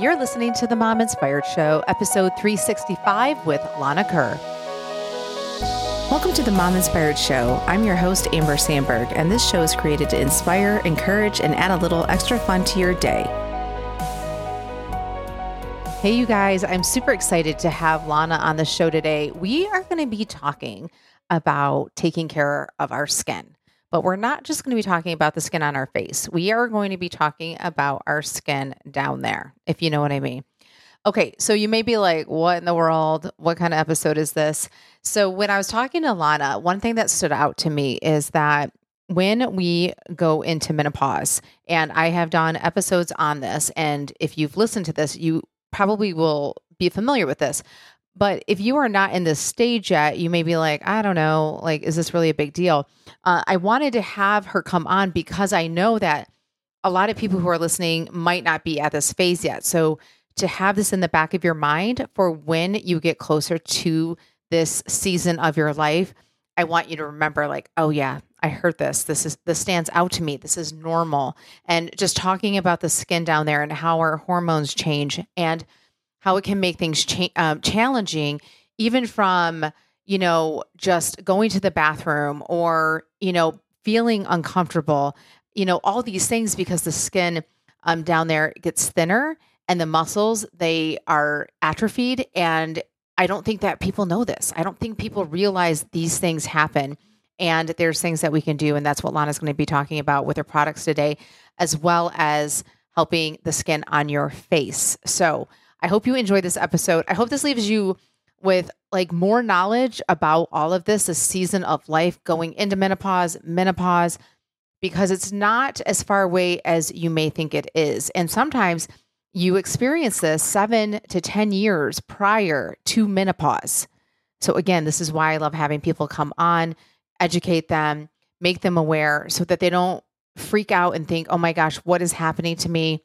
You're listening to the Mom Inspired Show, episode 365 with Lana Kerr. Welcome to the Mom Inspired Show. I'm your host, Amber Sandberg, and this show is created to inspire, encourage, and add a little extra fun to your day. Hey, you guys, I'm super excited to have Lana on the show today. We are going to be talking about taking care of our skin. But we're not just going to be talking about the skin on our face. We are going to be talking about our skin down there, if you know what I mean. Okay, so you may be like, what in the world? What kind of episode is this? So, when I was talking to Lana, one thing that stood out to me is that when we go into menopause, and I have done episodes on this, and if you've listened to this, you probably will be familiar with this. But if you are not in this stage yet, you may be like, I don't know, like, is this really a big deal? Uh, I wanted to have her come on because I know that a lot of people who are listening might not be at this phase yet. So to have this in the back of your mind for when you get closer to this season of your life, I want you to remember, like, oh yeah, I heard this. This is this stands out to me. This is normal. And just talking about the skin down there and how our hormones change and how it can make things cha- um, challenging, even from, you know, just going to the bathroom or, you know, feeling uncomfortable, you know, all these things because the skin um, down there gets thinner and the muscles, they are atrophied. And I don't think that people know this. I don't think people realize these things happen. And there's things that we can do. And that's what Lana's going to be talking about with her products today, as well as helping the skin on your face. So, I hope you enjoyed this episode. I hope this leaves you with like more knowledge about all of this, a season of life going into menopause, menopause, because it's not as far away as you may think it is. And sometimes you experience this seven to 10 years prior to menopause. So, again, this is why I love having people come on, educate them, make them aware so that they don't freak out and think, oh my gosh, what is happening to me?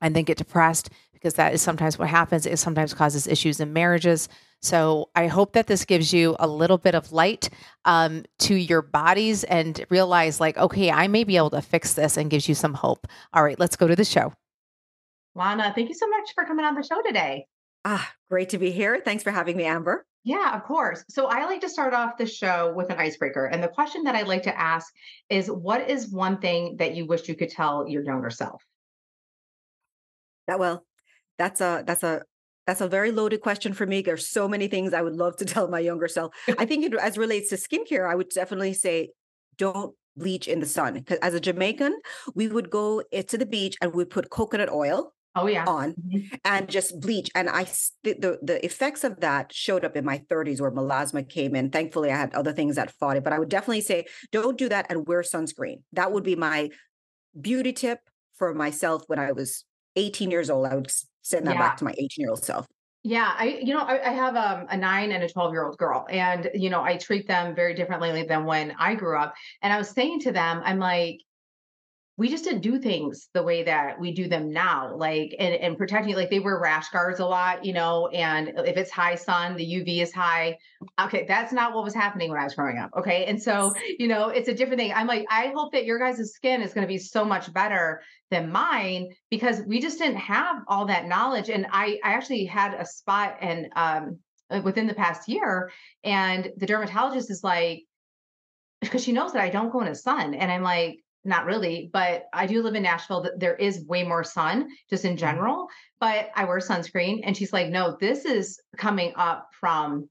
And then get depressed because that is sometimes what happens. It sometimes causes issues in marriages. So I hope that this gives you a little bit of light um, to your bodies and realize, like, okay, I may be able to fix this and gives you some hope. All right, let's go to the show. Lana, thank you so much for coming on the show today. Ah, great to be here. Thanks for having me, Amber. Yeah, of course. So I like to start off the show with an icebreaker. And the question that I'd like to ask is what is one thing that you wish you could tell your younger self? That well, that's a that's a that's a very loaded question for me. There's so many things I would love to tell my younger self. I think it, as relates to skincare, I would definitely say don't bleach in the sun. Because as a Jamaican, we would go eh, to the beach and we put coconut oil oh yeah on mm-hmm. and just bleach and i the, the effects of that showed up in my 30s where melasma came in thankfully i had other things that fought it but i would definitely say don't do that and wear sunscreen that would be my beauty tip for myself when i was 18 years old i would send that yeah. back to my 18 year old self. Yeah, I you know I, I have um, a nine and a twelve year old girl, and you know I treat them very differently than when I grew up. And I was saying to them, I'm like, we just didn't do things the way that we do them now like and, and protecting like they wear rash guards a lot you know and if it's high sun the uv is high. Okay that's not what was happening when i was growing up okay? And so you know it's a different thing. I'm like i hope that your guys' skin is going to be so much better than mine because we just didn't have all that knowledge and i i actually had a spot and um uh, within the past year and the dermatologist is like because she knows that i don't go in the sun and i'm like not really, but I do live in Nashville. There is way more sun just in mm-hmm. general, but I wear sunscreen. And she's like, no, this is coming up from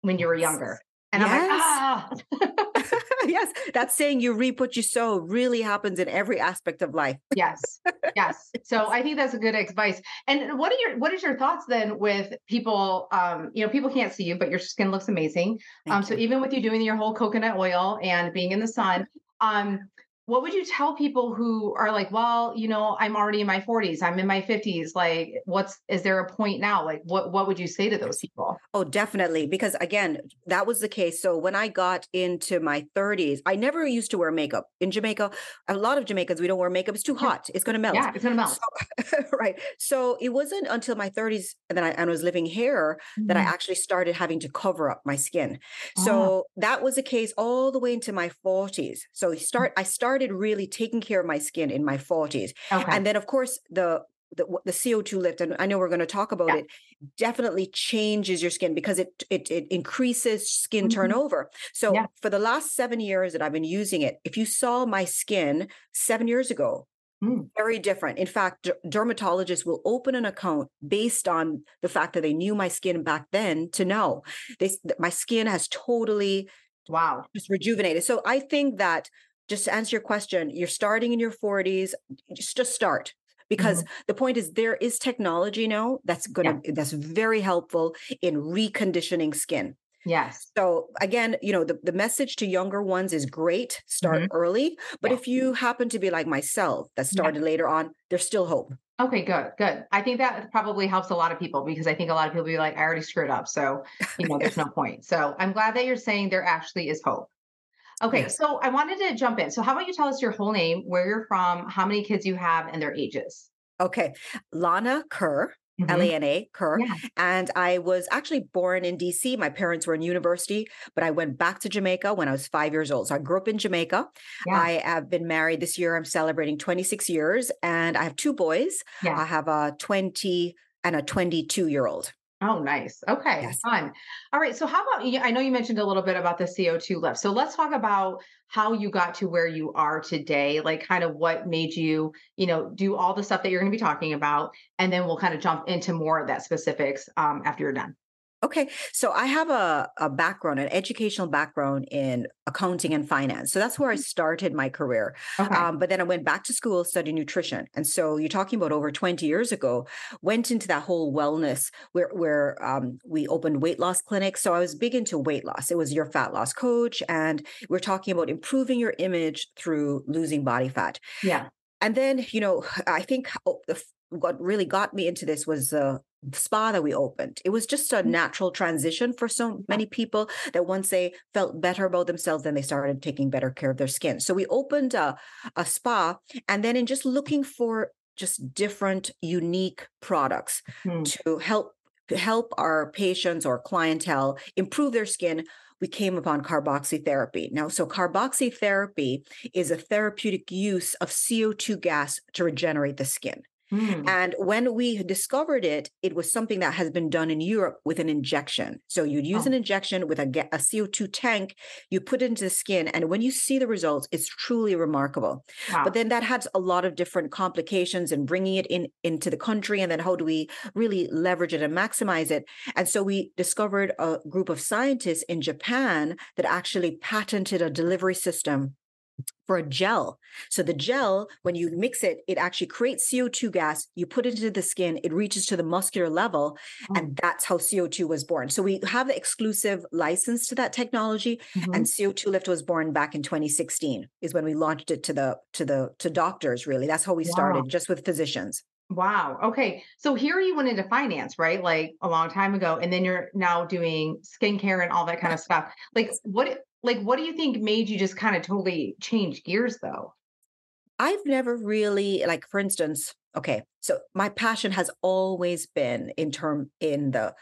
when you were younger. And yes. I'm like, ah. yes, that's saying you reap what you sow really happens in every aspect of life. yes, yes. So I think that's a good advice. And what are your what is your thoughts then with people? Um, you know, people can't see you, but your skin looks amazing. Thank um, you. so even with you doing your whole coconut oil and being in the sun, um, what would you tell people who are like well you know i'm already in my 40s i'm in my 50s like what's is there a point now? Like what what would you say to those people? Oh definitely because again that was the case. So when i got into my 30s i never used to wear makeup. In jamaica a lot of jamaicans we don't wear makeup it's too hot it's going to melt. Yeah it's going to melt. So, right so it wasn't until my 30s and then i, and I was living here mm-hmm. that i mm-hmm. actually started having to cover up my skin. So oh. that was the case all the way into my 40s so start i started started really taking care of my skin in my 40s. Okay. And then, of course, the the, the CO2 lift, and I know we're going to talk about Yeah. it, definitely changes your skin because it it, it increases skin Mhm. turnover. So Yeah. for the last seven years that I've been using it, if you saw my skin seven years ago, Mm. very different. In fact, der- dermatologists will open an account based on the fact that they knew my skin back then to know this my skin has totally Wow. just rejuvenated. So I think that just to answer your question, you're starting in your 40s, just just start. Because mm-hmm. the point is there is technology now that's gonna that's very helpful in reconditioning skin. Yes. So again, you know, the, the message to younger ones is great, start mm-hmm. early. But Yeah. if you happen to be like myself that Yeah. started later on, there's still hope. Okay, good, good. I think that probably helps a lot of people because I think a lot of people be like, I already screwed up. So, you know, there's no point. So I'm glad that you're saying there actually is hope. Okay, so I wanted to jump in. So how about you tell us your whole name, where you're from, how many kids you have, and their ages? Okay. Lana Kerr, Mhm. L A N A Kerr. Yeah. And I was actually born in DC. My parents were in university, but I went back to Jamaica when I was five years old. So I grew up in Jamaica. Yeah. I have been married this year. I'm celebrating 26 years, and I have two boys. Yeah. I have a 20 and a 22 year old. Oh, nice. Okay, Yes. fun. All right. So, how about you? I know you mentioned a little bit about the CO2 lift. So, let's talk about how you got to where you are today, like kind of what made you, you know, do all the stuff that you're going to be talking about. And then we'll kind of jump into more of that specifics um, after you're done. Okay, so I have a, a background, an educational background in accounting and finance. So that's where I started my career. Okay. Um, but then I went back to school, studied nutrition. And so you're talking about over 20 years ago, went into that whole wellness where, where um, we opened weight loss clinics. So I was big into weight loss. It was your fat loss coach. And we're talking about improving your image through losing body fat. yeah. And then, you know, I think oh, the what really got me into this was the spa that we opened. It was just a Mm. natural transition for so many people that once they felt better about themselves, then they started taking better care of their skin. So we opened a, a spa, and then in just looking for just different, unique products Hmm. to help help our patients or clientele improve their skin we came upon carboxytherapy now so carboxytherapy is a therapeutic use of co2 gas to regenerate the skin Hmm. and when we discovered it, it was something that has been done in Europe with an injection. So you'd use Oh. an injection with a, a CO2 tank, you put it into the skin, and when you see the results, it's truly remarkable. Wow. But then that had a lot of different complications and bringing it in into the country, and then how do we really leverage it and maximize it? And so we discovered a group of scientists in Japan that actually patented a delivery system for a gel. So the gel, when you mix it, it actually creates CO2 gas. You put it into the skin, it reaches to the muscular level, Oh. and that's how CO2 was born. So we have the exclusive license to that technology, Mhm. and CO2 Lift was born back in 2016. Is when we launched it to the to the to doctors. Really, that's how we Wow. started, just with physicians. Wow. Okay. So here you went into finance, right? Like a long time ago. And then you're now doing skincare and all that kind of stuff. Like what like what do you think made you just kind of totally change gears though? I've never really like, for instance, okay, so my passion has always been in term in the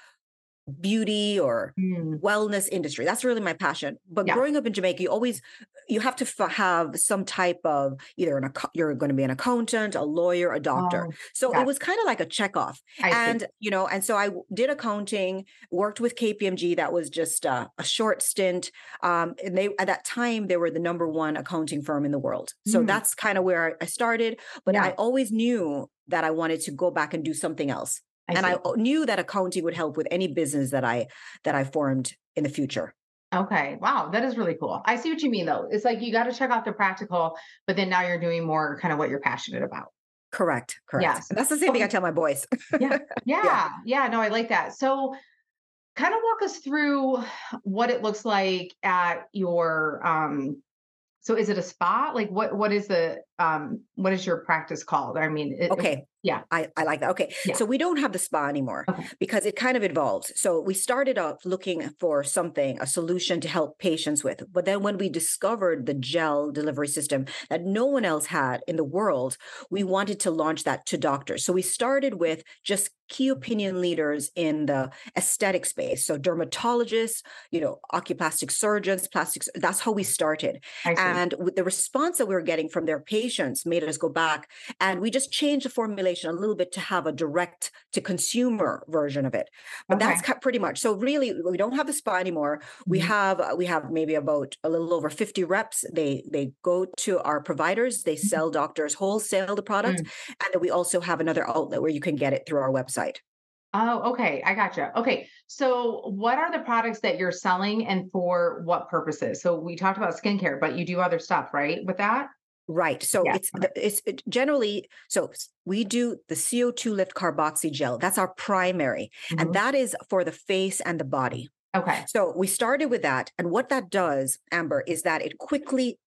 beauty or Hmm. wellness industry. That's really my passion. But Yeah. growing up in Jamaica, you always you have to f- have some type of either an acco- you're going to be an accountant, a lawyer, a doctor. Oh, so got it was kind of like a check off. I see. And you know, and so I did accounting, worked with KPMG. That was just uh, a short stint. Um, and they at that time they were the number one accounting firm in the world. So Mm. that's kind of where I started. But I always knew that I wanted to go back and do something else I and see. I knew that accounting would help with any business that I that I formed in the future. Okay. Wow. That is really cool. I see what you mean though. It's like you got to check off the practical, but then now you're doing more kind of what you're passionate about. Correct. Correct. Yes. And that's the same thing I tell my boys. Yeah. Yeah. Yeah. No, I like that. So kind of walk us through what it looks like at your um so is it a spa? Like what what is the um what is your practice called? I mean, it, Okay. Yeah. I, I like that. Okay. Yeah. So we don't have the spa anymore Okay. because it kind of evolved. So we started off looking for something, a solution to help patients with. But then when we discovered the gel delivery system that no one else had in the world, we wanted to launch that to doctors. So we started with just key opinion leaders in the aesthetic space. So dermatologists, you know, oculoplastic surgeons, plastics. That's how we started. And with the response that we were getting from their patients patients made us go back and we just changed the formulation a little bit to have a direct to consumer version of it. But okay. that's pretty much. So really, we don't have the spa anymore. We mm-hmm. have we have maybe about a little over 50 reps. They they go to our providers, they mm-hmm. sell doctors wholesale the product, mm-hmm. and then we also have another outlet where you can get it through our website. Oh, okay. I gotcha. Okay. So, what are the products that you're selling and for what purposes? So, we talked about skincare, but you do other stuff, right? With that? Right. So yeah. it's it's it generally so we do the CO2 lift carboxy gel. That's our primary, mm-hmm. and that is for the face and the body. Okay. So we started with that, and what that does, Amber, is that it quickly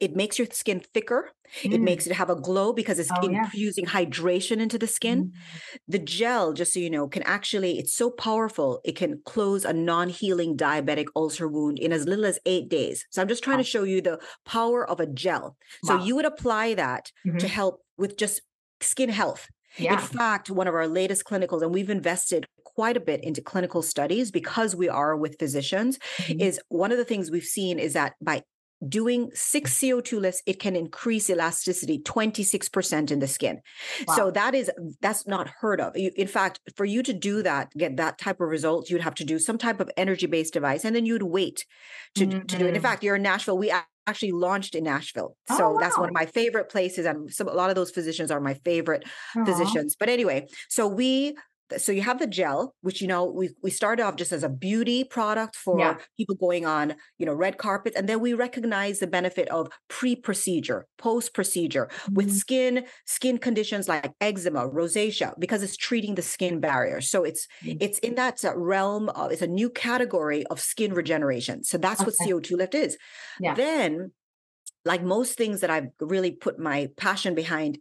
it makes your skin thicker. Mm. It makes it have a glow because it's oh, infusing yeah. hydration into the skin. Mm. The gel, just so you know, can actually, it's so powerful, it can close a non healing diabetic ulcer wound in as little as eight days. So I'm just trying wow. to show you the power of a gel. So you would apply that mm-hmm. to help with just skin health. Yeah. In fact, one of our latest clinicals, and we've invested quite a bit into clinical studies because we are with physicians, mm-hmm. is one of the things we've seen is that by doing six CO2 lifts, it can increase elasticity 26% in the skin. Wow. So that is, that's not heard of. in fact, for you to do that, get that type of results, you'd have to do some type of energy based device and then you'd wait to, mm-hmm. to do it. In mm-hmm. fact, you're in Nashville. We actually launched in Nashville. So oh, wow. that's one of my favorite places. And some, a lot of those physicians are my favorite Aww. physicians. But anyway, so we so you have the gel which you know we we started off just as a beauty product for yeah. people going on you know red carpet and then we recognize the benefit of pre-procedure post-procedure mm-hmm. with skin skin conditions like eczema rosacea because it's treating the skin barrier so it's mm-hmm. it's in that uh, realm of it's a new category of skin regeneration so that's okay. what co2 lift is yeah. then like most things that I've really put my passion behind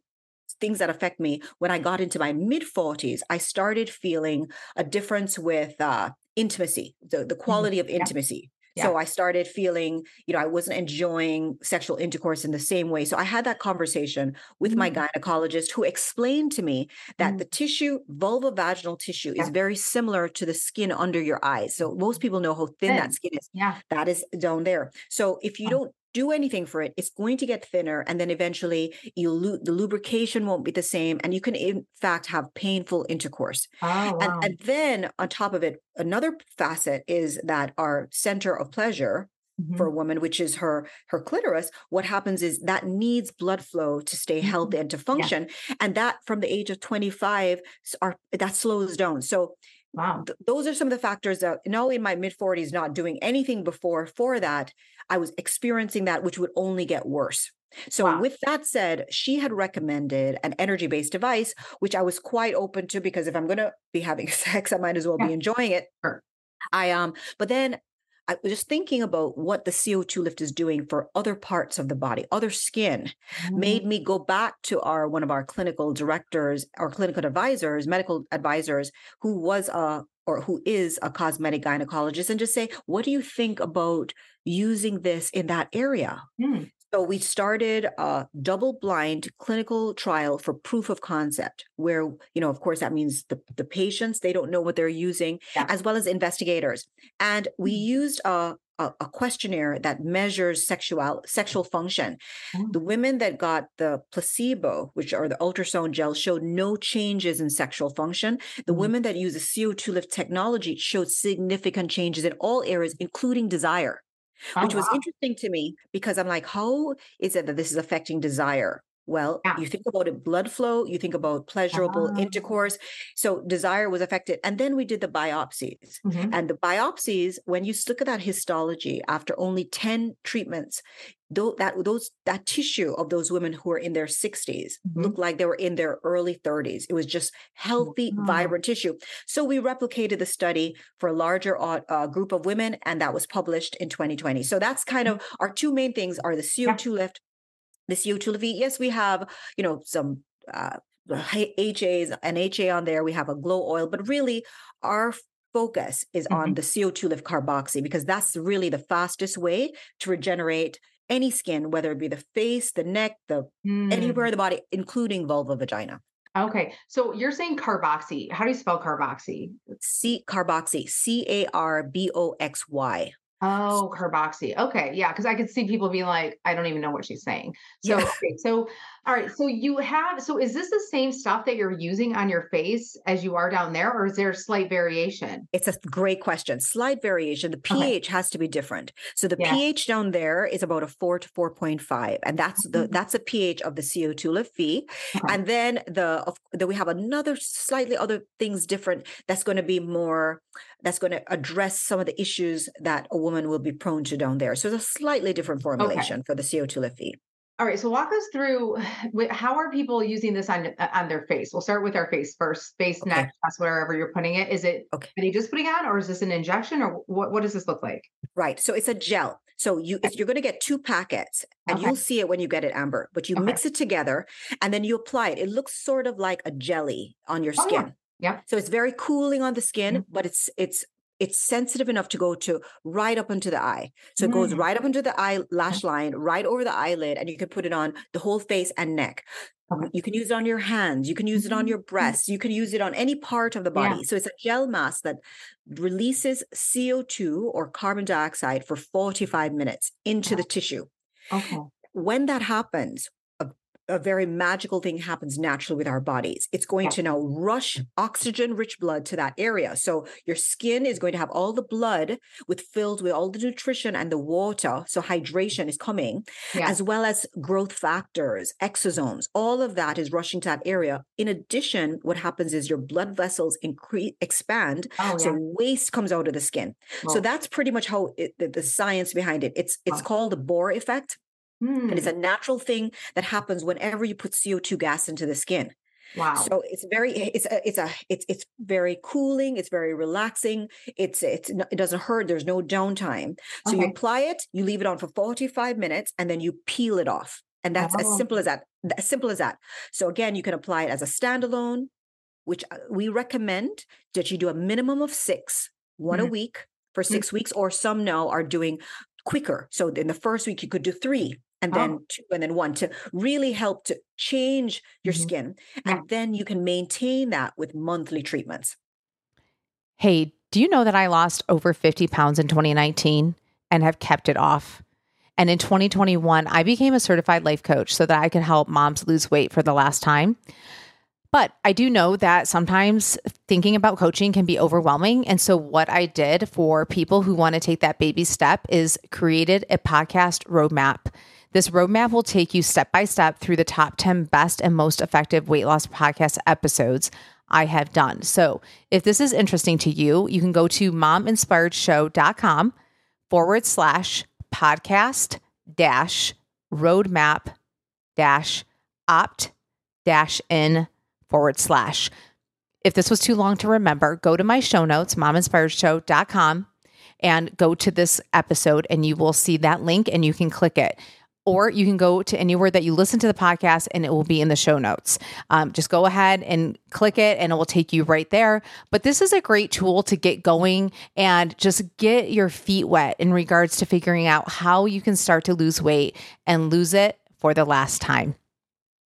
things that affect me when i got into my mid 40s i started feeling a difference with uh, intimacy the, the mm-hmm. quality mm-hmm. of intimacy yeah. So I started feeling, you know, I wasn't enjoying sexual intercourse in the same way. So I had that conversation with mm-hmm. my gynecologist who explained to me that mm-hmm. the tissue, vulva vaginal tissue, yeah. is very similar to the skin under your eyes. So most people know how thin, thin. that skin is. Yeah. That is down there. So if you oh. don't do anything for it, it's going to get thinner. And then eventually you the lubrication won't be the same. And you can, in fact, have painful intercourse. Oh, wow. and, and then on top of it, another facet is that our center of pleasure, Mm-hmm. for a woman which is her her clitoris what happens is that needs blood flow to stay mm-hmm. healthy and to function yeah. and that from the age of 25 are that slows down so Wow. Th- those are some of the factors that now in my mid 40s, not doing anything before for that, I was experiencing that, which would only get worse. So, wow. with that said, she had recommended an energy based device, which I was quite open to because if I'm going to be having sex, I might as well yeah. be enjoying it. Sure. I um, but then I was just thinking about what the CO2 lift is doing for other parts of the body, other skin, mm-hmm. made me go back to our one of our clinical directors, our clinical advisors, medical advisors, who was a or who is a cosmetic gynecologist, and just say, what do you think about using this in that area? Mm. So we started a double blind clinical trial for proof of concept where, you know, of course that means the, the patients, they don't know what they're using yeah. as well as investigators. And we mm-hmm. used a, a, a, questionnaire that measures sexual sexual function. Mm. The women that got the placebo, which are the ultrasound gel, showed no changes in sexual function. The mm. women that use the CO2 lift technology showed significant changes in all areas, including desire which oh, was interesting to me because I'm like, how is it that this is affecting desire? Well, yeah. you think about it, blood flow, you think about pleasurable oh. intercourse. So desire was affected. And then we did the biopsies. Mm-hmm. And the biopsies, when you look at that histology after only 10 treatments, though that those that tissue of those women who were in their 60s mm-hmm. looked like they were in their early 30s. It was just healthy, vibrant tissue. So we replicated the study for a larger uh, group of women, and that was published in 2020. So that's kind of mm-hmm. our two main things are the CO2 yeah. lift the CO2 lift. Yes, we have, you know, some uh, HAs, an HA on there. We have a glow oil, but really our focus is mm-hmm. on the CO2 lift carboxy because that's really the fastest way to regenerate any skin, whether it be the face, the neck, the mm. anywhere in the body, including vulva, vagina. Okay. So you're saying carboxy. How do you spell carboxy? C carboxy. C A R B O X Y. Oh, Carboxy. Okay. Yeah. Cause I could see people being like, I don't even know what she's saying. So, yeah. okay, so, all right. So you have, so is this the same stuff that you're using on your face as you are down there, or is there a slight variation? It's a great question. Slight variation. The pH okay. has to be different. So the yeah. pH down there is about a four to 4.5. And that's the, mm-hmm. that's a pH of the CO2 lift V. Uh-huh. And then the, of, then we have another slightly other things different that's going to be more, that's going to address some of the issues that a woman will be prone to down there. So it's a slightly different formulation okay. for the CO2 lift V. All right, so walk us through how are people using this on uh, on their face? We'll start with our face first, face, okay. neck, chest, wherever you're putting it. Is it okay? Are they just putting on, or is this an injection, or what? What does this look like? Right, so it's a gel. So you if you're going to get two packets, and okay. you'll see it when you get it, Amber. But you mix it together, and then you apply it. It looks sort of like a jelly on your skin. Oh, yeah. yeah. So it's very cooling on the skin, mm-hmm. but it's it's it's sensitive enough to go to right up into the eye. So it goes mm. right up into the eyelash line, right over the eyelid, and you can put it on the whole face and neck. You can use it on your hands. You can use it on your mm-hmm. breasts. You can use it on any part of the body. Yeah. So it's a gel mask that releases CO2 or carbon dioxide for 45 minutes into the tissue. Okay. When that happens, a very magical thing happens naturally with our bodies. It's going to now rush mm. oxygen rich blood to that area. So your skin is going to have all the blood with filled with all the nutrition and the water. So mm. hydration is coming, yeah. as well as growth factors, exosomes. All of that is rushing to that area. In addition, what happens is your blood vessels increase, expand. Oh, so waste comes out of the skin. So oh. that's pretty much how it, the, the, science behind it. It's it's oh. called the Bohr effect. Mm. And it's a hmm. natural thing that happens whenever you put CO2 gas into the skin. Wow. So it's very it's a, it's a it's it's very cooling, it's very relaxing. It's it's it doesn't hurt, there's no downtime. So okay. you apply it, you leave it on for 45 minutes and then you peel it off. And that's oh. as simple as that. As simple as that. So again, you can apply it as a standalone, which uh, we recommend that you do a minimum of 6, one mm-hmm. a week for mm. 6 mm-hmm. weeks or some now are doing quicker. So in the first week you could do 3 and then oh. two and then one to really help to change your mm-hmm. skin. And yeah. then you can maintain that with monthly treatments. Hey, do you know that I lost over 50 pounds in 2019 and have kept it off? And in 2021, I became a certified life coach so that I could help moms lose weight for the last time. But I do know that sometimes thinking about coaching can be overwhelming. And so, what I did for people who want to take that baby step is created a podcast roadmap. This roadmap will take you step by step through the top 10 best and most effective weight loss podcast episodes I have done. So if this is interesting to you, you can go to mominspiredshow.com forward slash podcast dash roadmap dash opt dash in forward slash. If this was too long to remember, go to my show notes, mominspiredshow.com, and go to this episode, and you will see that link and you can click it or you can go to anywhere that you listen to the podcast and it will be in the show notes. Um, just go ahead and click it and it will take you right there. But this is a great tool to get going and just get your feet wet in regards to figuring out how you can start to lose weight and lose it for the last time.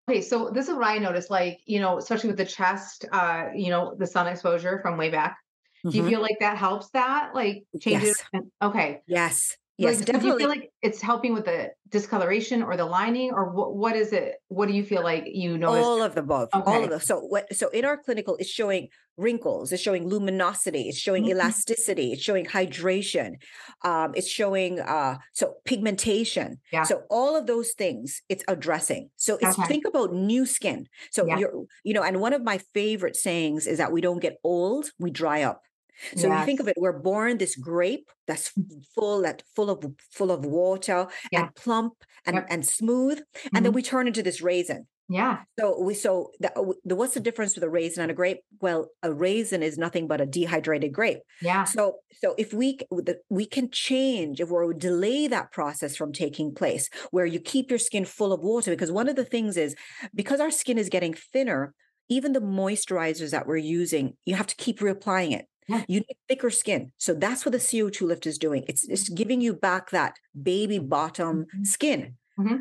Okay, so this is what I noticed, like, you know, especially with the chest, uh, you know, the sun exposure from way back. Mm-hmm. Do you mm-hmm. feel like that helps that? Like changes? Yes. Okay. Yes. Yes, like, definitely. Do you feel like it's helping with the discoloration or the lining, or what? What is it? What do you feel like you know? All of the above. Okay. All of them. So what? So in our clinical, it's showing wrinkles. It's showing luminosity. It's showing mm-hmm. elasticity. It's showing hydration. Um, it's showing uh, so pigmentation. Yeah. So all of those things, it's addressing. So it's okay. think about new skin. So yeah. you're, you know, and one of my favorite sayings is that we don't get old, we dry up. So yes. you think of it, we're born this grape that's full, that full of full of water yeah. and plump and, yep. and smooth, mm-hmm. and then mm-hmm. we turn into this raisin. Yeah. So we so the, uh, the, what's the difference with a raisin and a grape? Well, a raisin is nothing but a dehydrated grape. Yeah. So so if we we can change if we delay that process from taking place, where you keep your skin full of water, because one of the things is because our skin is getting thinner, even the moisturizers that we're using, you have to keep reapplying it. Yeah. You need thicker skin. So that's what the CO2 lift is doing. It's, it's giving you back that baby bottom mm-hmm. skin. Mm-hmm.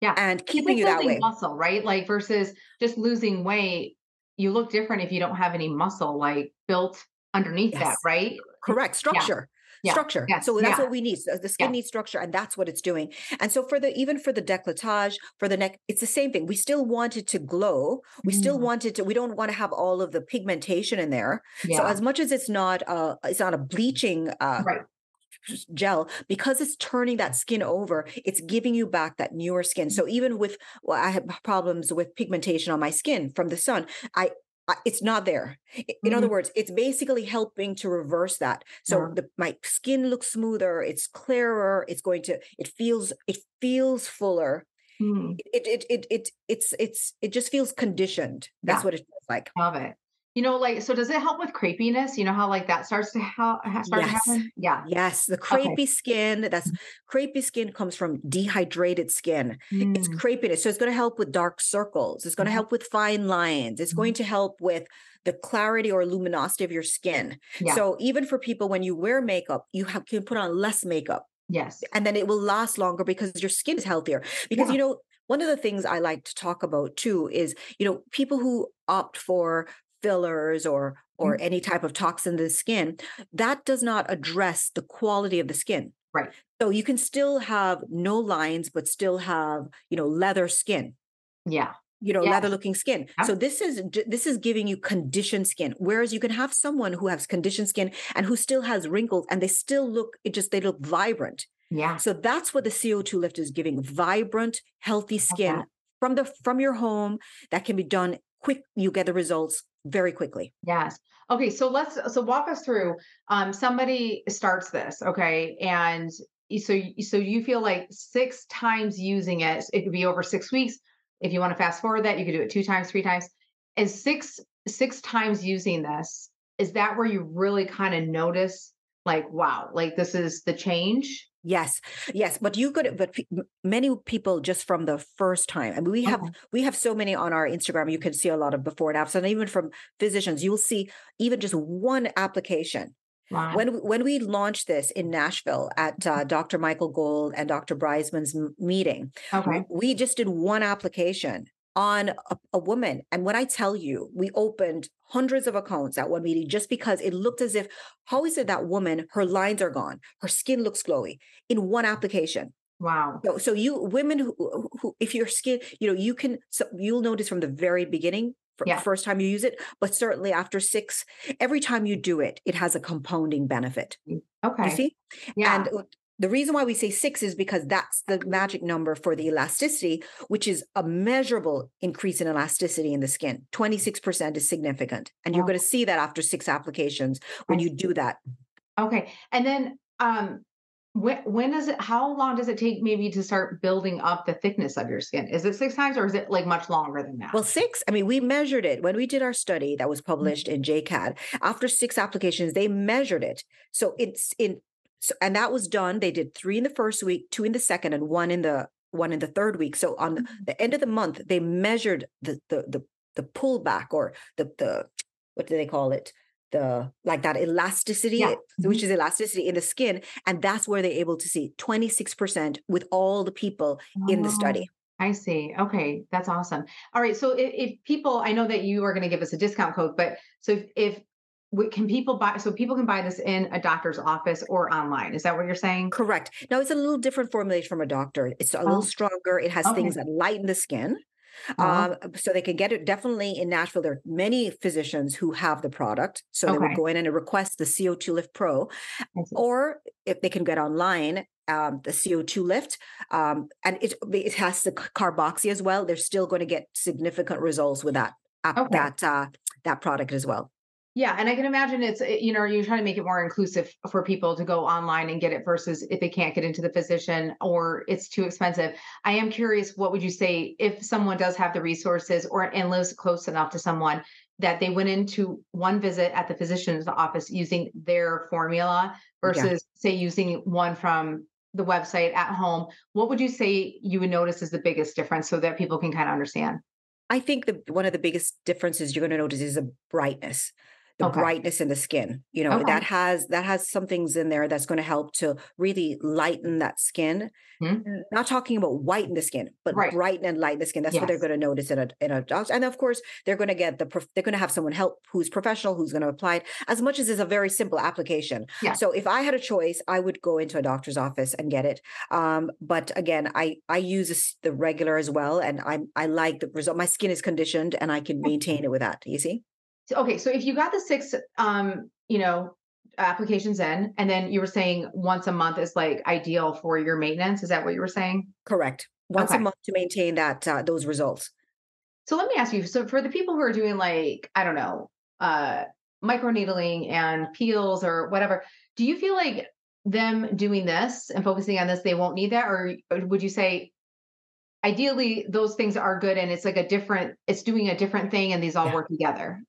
Yeah. And keeping you that way. Muscle, right? Like versus just losing weight. You look different if you don't have any muscle like built underneath yes. that, right? Correct. Structure. Yeah. structure. Yes. So that's yeah. what we need. So the skin yeah. needs structure, and that's what it's doing. And so for the even for the décolletage, for the neck, it's the same thing. We still want it to glow. We mm. still want it to. We don't want to have all of the pigmentation in there. Yeah. So as much as it's not, uh, it's not a bleaching. Uh, right gel because it's turning that skin over it's giving you back that newer skin so even with well, i have problems with pigmentation on my skin from the sun i it's not there. In mm-hmm. other words, it's basically helping to reverse that. So yeah. the, my skin looks smoother, it's clearer, it's going to it feels it feels fuller. Mm. It, it it it it's it's it just feels conditioned. That's yeah. what it feels like. Love it. You know, like, so does it help with crepiness? You know how like that starts to help start yes. to happen? Yeah. Yes. The crepey okay. skin, that's crepey skin comes from dehydrated skin. Mm. It's crepiness. So it's going to help with dark circles. It's going to mm-hmm. help with fine lines. It's mm-hmm. going to help with the clarity or luminosity of your skin. Yeah. So even for people when you wear makeup, you have, can put on less makeup. Yes. And then it will last longer because your skin is healthier. Because, yeah. you know, one of the things I like to talk about too is, you know, people who opt for fillers or or mm-hmm. any type of toxin in the skin, that does not address the quality of the skin. Right. So you can still have no lines, but still have, you know, leather skin. Yeah. You know, leather looking skin. Yeah. So this is this is giving you conditioned skin. Whereas you can have someone who has conditioned skin and who still has wrinkles and they still look, it just they look vibrant. Yeah. So that's what the CO2 lift is giving vibrant, healthy skin okay. from the from your home that can be done quick. You get the results very quickly. Yes. Okay. So let's so walk us through. Um, somebody starts this, okay, and so so you feel like six times using it, it could be over six weeks. If you want to fast forward that, you could do it two times, three times. And six six times using this, is that where you really kind of notice, like, wow, like this is the change? Yes, yes, but you could, but many people just from the first time. I mean, we have we have so many on our Instagram. You can see a lot of before and after, and even from physicians, you'll see even just one application. Wow. When when we launched this in Nashville at uh, Dr. Michael Gold and Dr. Breisman's meeting, okay. we just did one application on a, a, woman. And when I tell you, we opened hundreds of accounts at one meeting just because it looked as if, how is it that woman, her lines are gone, her skin looks glowy in one application? Wow. So, so you women who, who, if your skin, you know, you can, so you'll notice from the very beginning, yeah. first time you use it, but certainly after six, every time you do it, it has a compounding benefit. Okay. You see? Yeah. And uh, the reason why we say six is because that's the magic number for the elasticity, which is a measurable increase in elasticity in the skin. 26% is significant. And you're going to see that after six applications when you do that. Okay. And then um when when does it how long does it take maybe to start building up the thickness of your skin? Is it six times or is it like much longer than that? Well, six. I mean, we measured it when we did our study that was mm-hmm. published mm-hmm. in JCAD. After six applications, they measured it. So it's in so, and that was done. They did three in the first week, two in the second, and one in the one in the third week. So on mm-hmm. the end of the month, they measured the the the the pullback or the the what do they call it? The like that elasticity, yeah. mm-hmm. which is elasticity in the skin, and that's where they're able to see 26% with all the people oh. in the study. I see. Okay, that's awesome. All right. So if, if, people, I know that you are going to give us a discount code, but so if, if can people buy so people can buy this in a doctor's office or online is that what you're saying correct now it's a little different formulation from a doctor it's a oh. little stronger it has okay. things that lighten the skin uh-huh. um, so they can get it definitely in Nashville. There are many physicians who have the product, so okay. they would go in and request the CO2 Lift Pro, or if they can get online um, the CO2 lift, um, and it it has the carboxy as well. They're still going to get significant results with that okay. that uh, that product as well. Yeah, and I can imagine it's eh, you know you're trying to make it more inclusive for people to go online and get it versus if they can't get into the physician or it's too expensive. I am curious, what would you say if someone does have the resources or and lives close enough to someone that they went into one visit at the physician's office using their formula versus yeah. say using one from the website at home? What would you say you would notice is the biggest difference so that people can kind of understand? I think the one of the biggest differences you're going to notice is the brightness the Okay. brightness in the skin. You know, Okay. that has that has some things in there that's going to help to really lighten that skin. Mhm. Not talking about whiten the skin, but Right. brighten and lighten the skin. That's what they're going to notice in a in a doctor. And of course, they're going to get the prof- they're going to have someone help who's professional who's going to apply it. As much as it's a very simple application. Yeah. So if I had a choice, I would go into a doctor's office and get it. Um, but again, I I use the regular as well, and I I like the result. My skin is conditioned, and I can maintain it with that. You see. Okay so if you got the six um you know applications in and then you were saying once a month is like ideal for your maintenance is that what you were saying Correct. Once Okay. a month to maintain that uh, those results. so let me ask you so for the people who are doing like i don't know uh microneedling and peels or whatever do you feel like them doing this and focusing on this they won't need that or, or would you say ideally those things are good and it's like a different it's doing a different thing and these all Yeah. work together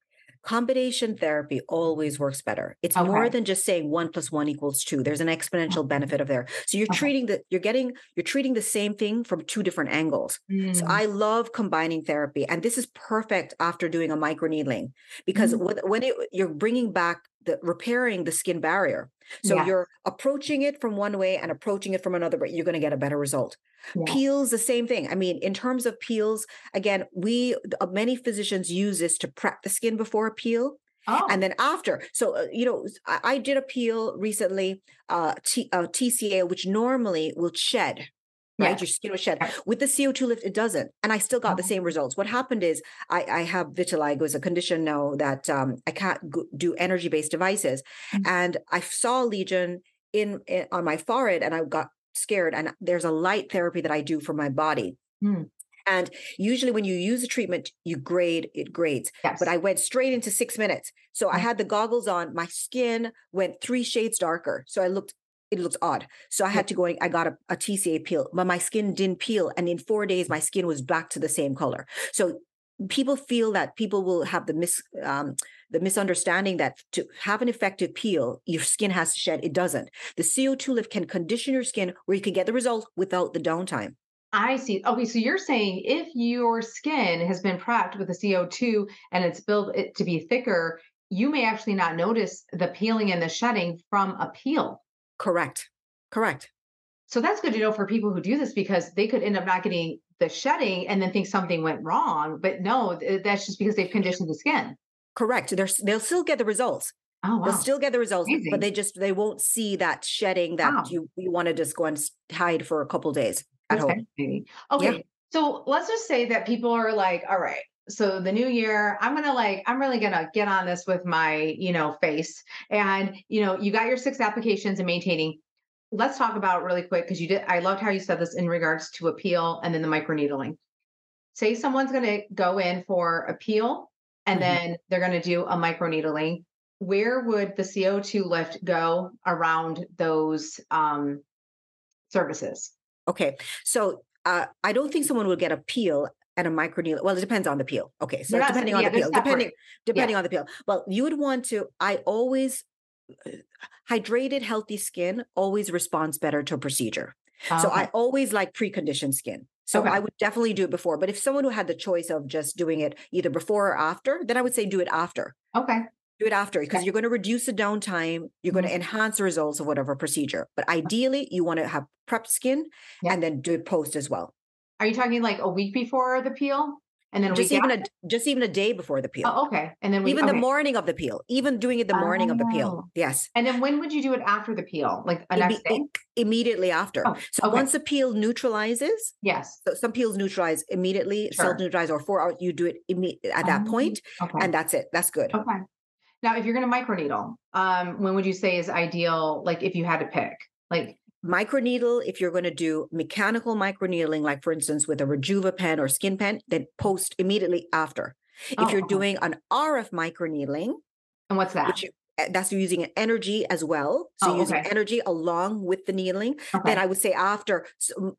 Combination therapy always works better. It's more than just saying one plus one equals two. There's an exponential benefit of there. So you're Okay. treating the you're getting you're treating the same thing from two different angles. So Mm, I love combining therapy, and this is perfect after doing a microneedling because Mm. when, when it, you're bringing back the repairing the skin barrier. So Yes. you're approaching it from one way and approaching it from another, but you're going to get a better result. yes. Peels, the same thing. I mean, in terms of peels, again, we uh, many physicians use this to prep the skin before a peel oh and then after. So uh, you know, I did a peel recently, uh, T, uh, TCA, which normally will shed. Right, Yes. your skin will shed. With the CO2 lift, it doesn't, and I still got the Oh. same results. What happened is, I, I have vitiligo, is a condition now that um, I can't go, do energy based devices, Mm. and I saw a lesion in, in on my forehead, and I got scared. And there's a light therapy that I do for my body. Mm. And usually, when you use a treatment, you grade it grades yes but I went straight into six minutes. So I Mm. had the goggles on. My skin went three shades darker. So I looked, it looked odd. So I had to go and I got a, a TCA peel, but my skin didn't peel. And in four days, my skin was back to the same color. So people feel that people will have the mis um, the misunderstanding that to have an effective peel, your skin has to shed. It doesn't. The CO2 lift can condition your skin where you can get the result without the downtime. I see. Okay, so you're saying if your skin has been prepped with the CO2 and it's built it to be thicker, you may actually not notice the peeling and the shedding from a peel. Correct. Correct. So that's good to know for people who do this because they could end up not getting the shedding and then think something went wrong. But no, that's just because they've conditioned the skin. Correct. They're, they'll still get the results. Oh, wow. They'll still get the results, Amazing. but they just they won't see that shedding that Wow. you you want to just go and hide for a couple days at That's home. fascinating. Okay. So let's just say that people are like, all right, so the new year, I'm gonna like, I'm really gonna get on this with my, you know, face. And you know, you got your six applications and maintaining. Let's talk about really quick because you did I loved how you said this in regards to appeal and then the microneedling. Say someone's gonna go in for appeal and Mhm. then they're gonna do a microneedling. Where would the CO2 lift go around those um services? Okay, so uh, I don't think someone will get a peel and a microneedle. Well, it depends on the peel. Okay, so They're not- depending on yeah, the peel, depending depending on the peel. Well, you would want to. I always hydrated, healthy skin always responds better to a procedure. So I always like preconditioned skin. So Okay. I would definitely do it before. But if someone who had the choice of just doing it either before or after, then I would say do it after. okay. Do it after because Okay. you're going to reduce the downtime. You're going to mm-hmm. enhance the results of whatever procedure. But ideally, you want to have prepped skin Yeah. and then do it post as well. Are you talking like a week before the peel, and then Just even after? a just even a day before the peel. Oh, okay, and then we even okay. the morning of the peel. Even doing it the morning of the peel. Oh. Yes. And then when would you do it after the peel? Like next day? immediately after. Oh, so okay. once the peel neutralizes, Yes. so some peels neutralize immediately, Sure. self neutralize, or four hours. You do it imme- at that Oh, point, Okay. and that's it. That's good. okay. Now, if you're going to microneedle, um, when would you say is ideal? Like if you had to pick, like Microneedle, if you're going to do mechanical microneedling, like for instance with a Rejuva pen or skin pen, then post immediately after. Oh, if you're doing an RF microneedling, and what's that? you, eh, that's using an energy as well. So Oh, using okay. energy along with the needling. okay. Then I would say after.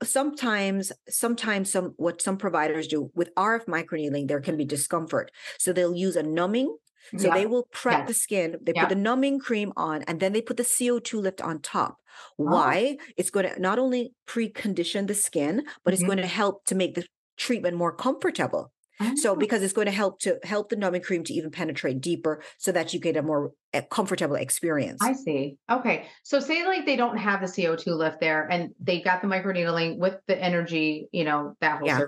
Sometimes, sometimes some what some providers do with RF microneedling, there can be discomfort. So they'll use a numbing. So Yeah. they will prep Yes. the skin. They Yeah. put the numbing cream on, and then they put the CO2 lift on top. Oh. Why? It's going to not only precondition the skin, but it's Mhm. going to help to make the treatment more comfortable. So Oh. because it's going to help to help the numbing cream to even penetrate deeper so that you get a more uh, comfortable experience. I see. Okay. So say like they don't have the CO2 lift there and they got the microneedling with the energy, you know, that whole Yeah.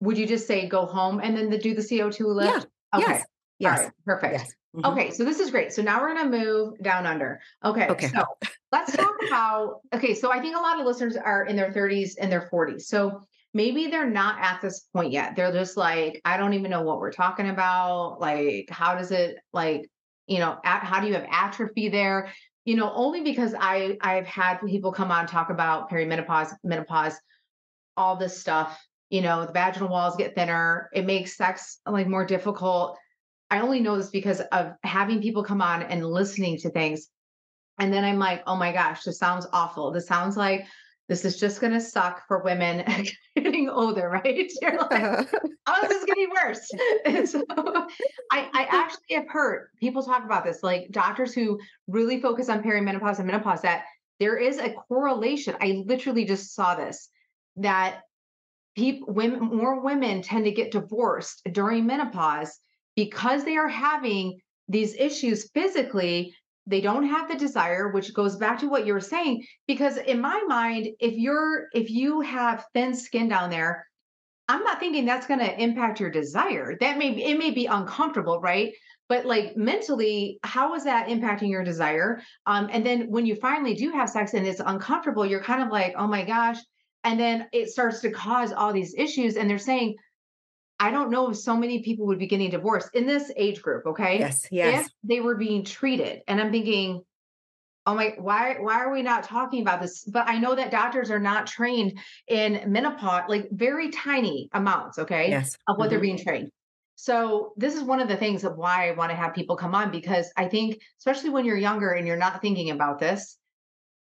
Would you just say go home and then the, do the CO2 lift? Okay. Yes. Yes. All right. Perfect. Yes. Mhm. Okay, so this is great. So now we're going to move down under. Okay, Okay. so let's talk about. Okay, so I think a lot of listeners are in their 30s and their 40s. So maybe they're not at this point yet. They're just like, I don't even know what we're talking about. Like, how does it like, you know, at, how do you have atrophy there? You know, only because I I've had people come on talk about perimenopause, menopause, all this stuff. You know, the vaginal walls get thinner. It makes sex like more difficult. I only know this because of having people come on and listening to things. And then I'm like, oh my gosh, this sounds awful. This sounds like this is just going to suck for women getting older, right? You're like, oh, this is getting worse. And so I, I actually have heard people talk about this, like doctors who really focus on perimenopause and menopause, that there is a correlation. I literally just saw this that people, women, more women tend to get divorced during menopause because they are having these issues physically they don't have the desire which goes back to what you were saying because in my mind if you're if you have thin skin down there i'm not thinking that's going to impact your desire. That may it may be uncomfortable right? But like mentally how is that impacting your desire? Um, and then when you finally do have sex and it's uncomfortable you're kind of like oh my gosh and then it starts to cause all these issues and they're saying I don't know if so many people would be getting divorced in this age group, okay? Yes. Yes. If they were being treated. And I'm thinking, oh my, why why are we not talking about this? But I know that doctors are not trained in menopause, like very tiny amounts, okay, Yes. of what they're Mhm. being trained. So this is one of the things of why I want to have people come on because I think, especially when you're younger and you're not thinking about this,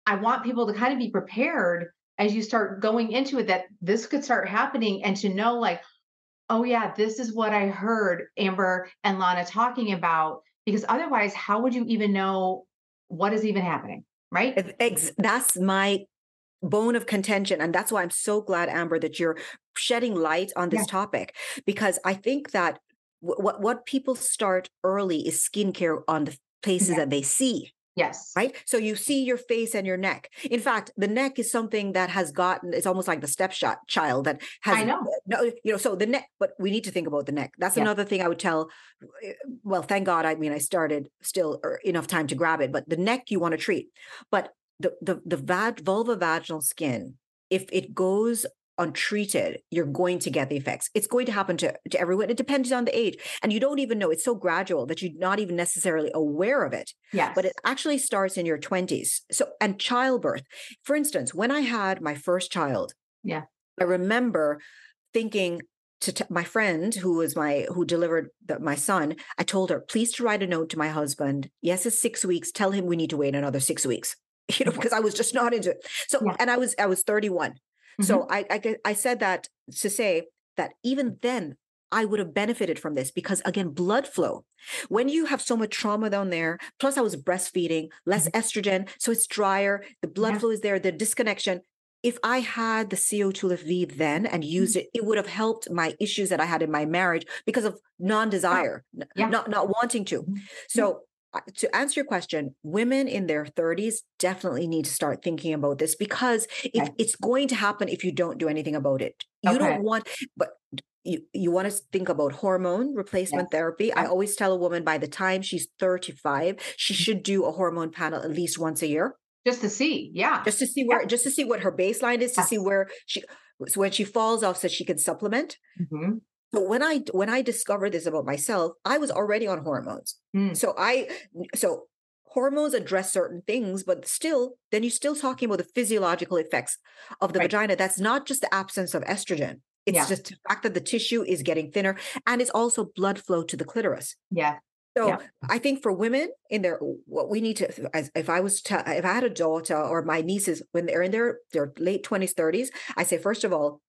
I want people to kind of be prepared as you start going into it that this could start happening and to know like oh yeah this is what i heard amber and lana talking about because otherwise how would you even know what is even happening right That's my bone of contention. And that's why I'm so glad, Amber, that you're shedding light on this Yeah. topic because I think that what, what people start early is skincare on the places Yeah. that they see. Yes right? So you see your face and your neck. In fact, the neck is something that has gotten, it's almost like the stepshot child that has, I know. no, you know, so the neck, but we need to think about the neck. That's Yeah. another thing I would tell. eh, Well, thank God, I mean, I started still er, enough time to grab it, but the neck you want to treat. But the, the, the vag, vulva vaginal skin, if it goes untreated, you're going to get the effects. It's going to happen to, to everyone. It depends on the age. And you don't even know. It's so gradual that you're not even necessarily aware of it yes but it actually starts in your 20s. So, and childbirth. For instance, when I had my first child, Yeah. I remember thinking to t- my friend who was my who delivered the, my son. I told her, please to write a note to my husband. Yes, it's six weeks. Tell him we need to wait another six weeks. You know, because I was just not into it. So, Yeah. and I was I was 31. So I I said that to say that even then I would have benefited from this because again, blood flow. When you have so much trauma down there, plus I was breastfeeding, less estrogen, so it's drier, the blood Yeah. flow is there, the disconnection. If I had the CO2 Lift V then and used it, it would have helped my issues that I had in my marriage because of non-desire, n- Yeah. not not wanting to. Mhm. So uh, to answer your question, women in their 30s definitely need to start thinking about this because if it's going to happen if you don't do anything about it. You Okay. don't want, but you, you want to think about hormone replacement therapy. I always tell a woman by the time she's 35, she Mm-hmm. should do a hormone panel at least once a year just to see yeah just to see where, just to see what her baseline is, to see where she, so when she falls off, so she can supplement. Mhm. But when I when I discovered this about myself, I was already on hormones. Mm. So I so hormones address certain things, but still, then you're still talking about the physiological effects of the Right. vagina. That's not just the absence of estrogen. It's Yeah. just the fact that the tissue is getting thinner and it's also blood flow to the clitoris. yeah So Yeah. I think for women in their what we need to as if I was to if I had a daughter or my nieces when they're in their their late 20s, 30s, I say first of all,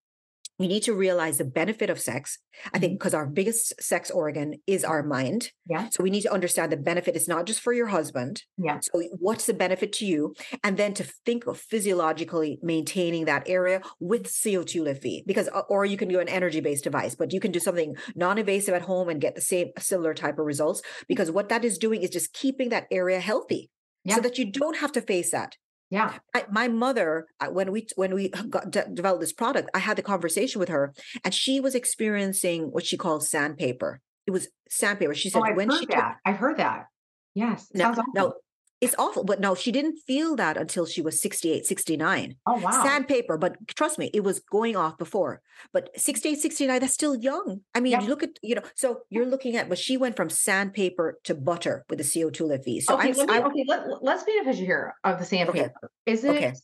we need to realize the benefit of sex. I think because our biggest sex organ is our mind. Yeah. So we need to understand the benefit is not just for your husband. Yeah. So what's the benefit to you? And then to think of physiologically maintaining that area with CO2 lift because uh, or you can do an energy-based device, but you can do something non-invasive at home and get the same similar type of results because what that is doing is just keeping that area healthy Yeah. so that you don't have to face that. Yeah. I, my mother, when we when we got de- developed this product, I had the conversation with her, and she was experiencing what she calls sandpaper. It was sandpaper. She oh, said oh, when heard she that. I've heard that. Yes. it now, sounds awful. now it's awful, but no, she didn't feel that until she was 68, 69. oh wow. Sandpaper, but trust me, it was going off before. But 68, 69, that's still young. I mean, Yeah. you look at, you know, so you're looking at, but she went from sandpaper to butter with the CO2 lift V. So okay, I'm, let me, I, okay, let, let's paint a picture here of the sandpaper. Is it Okay.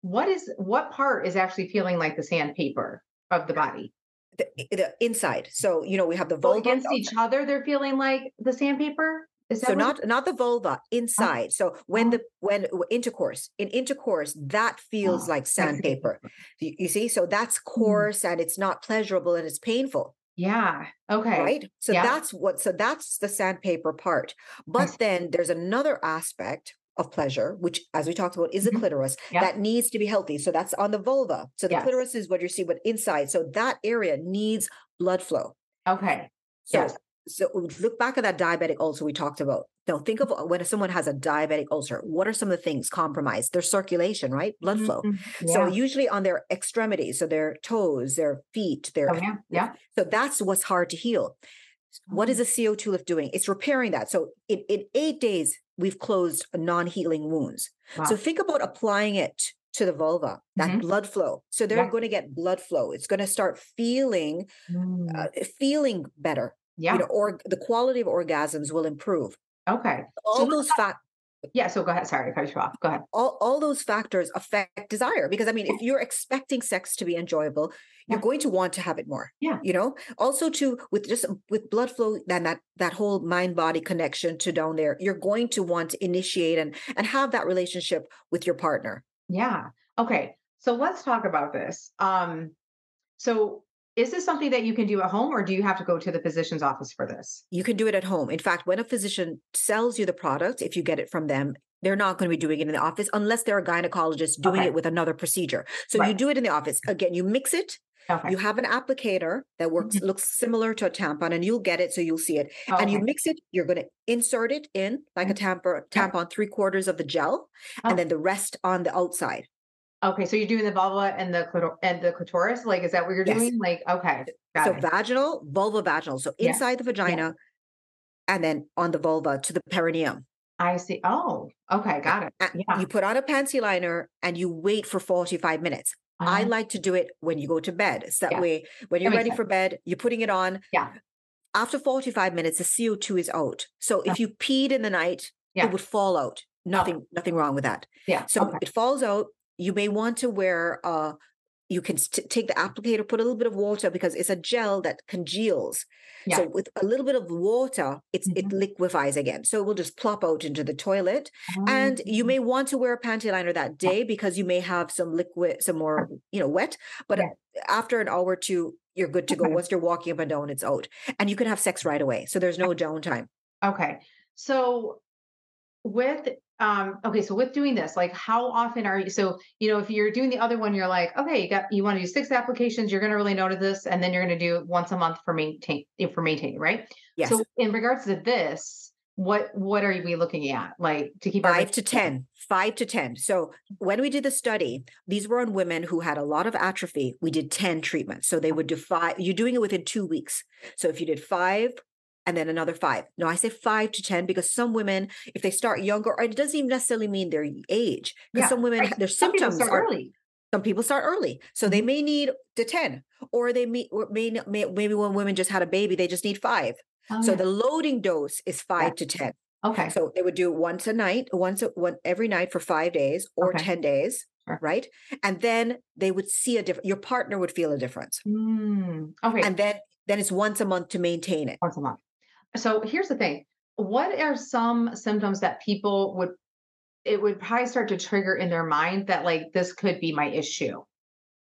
what is what part is actually feeling like the sandpaper of the body? the, the inside. So, you know, we have the Well, vulva. against each other, they're feeling like the sandpaper. So not not the vulva inside so when Oh. the when intercourse in intercourse that feels Oh, like sandpaper you, you see so that's Mm. coarse and it's not pleasurable and it's painful Yeah. Okay. right so Yeah. that's what so that's the sandpaper part but then there's another aspect of pleasure which as we talked about is the Mhm. clitoris Yeah. that needs to be healthy so that's on the vulva so the Yes. clitoris is what you see but inside so that area needs blood flow Okay. so, Yes. So look back at that diabetic ulcer we talked about. Now think of uh, when someone has a diabetic ulcer, what are some of the things compromised? Their circulation, right? Blood flow. Mhm. So Yeah. usually on their extremities, so their toes, their feet, their Oh, yeah. Yeah. so that's what's hard to heal. What is Oh. a CO2 lift doing? It's repairing that. So in, in eight days, we've closed non-healing wounds. Wow. So think about applying it to the vulva, that Mhm. blood flow. So they're Yeah. going to get blood flow. It's going to start feeling Mm. uh, feeling better yeah. you know, or the quality of orgasms will improve. okay. All So those fact, Yeah. So go ahead. Sorry, cut you off. Go ahead. all, all those factors affect desire. Because I mean, if you're expecting sex to be enjoyable, you're Yeah. going to want to have it more. Yeah. You know, also to with just with blood flow, then that that whole mind body connection to down there, you're going to want to initiate and and have that relationship with your partner. Yeah. Okay. So let's talk about this. Um, so is this something that you can do at home or do you have to go to the physician's office for this? You can do it at home. In fact, when a physician sells you the product, if you get it from them, they're not going to be doing it in the office unless they're a gynecologist doing Okay. it with another procedure. So you do it in the office. Again, you mix it Okay. You have an applicator that works Mhm. looks similar to a tampon, and you'll get it, so you'll see it. Okay. And you mix it. You're going to insert it in like a tampon, Yeah. tampon, three quarters of the gel, Oh. and then the rest on the outside. Okay, so you're doing the vulva and the clitor- and the clitoris. Like, is that what you're Yes. doing? Like, okay, so it. vaginal, vulva, vaginal. So Yeah. inside the vagina, and then on the vulva to the perineum. I see. Oh, okay, got it. Yeah. You put on a panty liner and you wait for 45 minutes. I Uh, like to do it when you go to bed. So that Yeah. way, when you're ready sense. for bed, you're putting it on. Yeah. After 45 minutes, the CO2 is out. So if you peed in the night, Yeah. it would fall out. Nothing, nothing wrong with that. yeah. So okay. it falls out. You may want to wear uh you can st- take the applicator, put a little bit of water because it's a gel that congeals. Yeah. So with a little bit of water, it's it Mhm. liquefies again. So it will just plop out into the toilet. And you Um, may want to wear a panty liner that day because you may have some liquid, some more, you know, wet. But Yeah. after an hour or two, you're good to go. Okay. Once you're walking up and down, it's out. And you can have sex right away. So there's no downtime. Okay. So with um okay, so with doing this, like how often are you so you know if you're doing the other one, you're like, okay, you got you want to do six applications, you're gonna really notice this, and then you're gonna do it once a month for maintain for maintaining, right? Yes. So in regards to this, what what are we looking at? Like to keep five to 10 five to 10 so when we did the study these were on women who had a lot of atrophy we did 10 treatments so they would do five you're doing it within two weeks so if you did five and then another five no i say five to 10 because some women if they start younger it doesn't even necessarily mean their age because Yeah, some women their Some symptoms are early. some people start early so they Mhm. may need the 10 or they may, or may, may maybe when women just had a baby they just need five Oh, so yeah. the loading dose is five to 10 okay. so they would do it once a night, once a, one every night for five days or Okay. ten days, Sure. right? And then they would see a different. Your partner would feel a difference, Mm, okay. and then then it's once a month to maintain it. once a month. So here's the thing. What are some symptoms that people would it would probably start to trigger in their mind that like this could be my issue?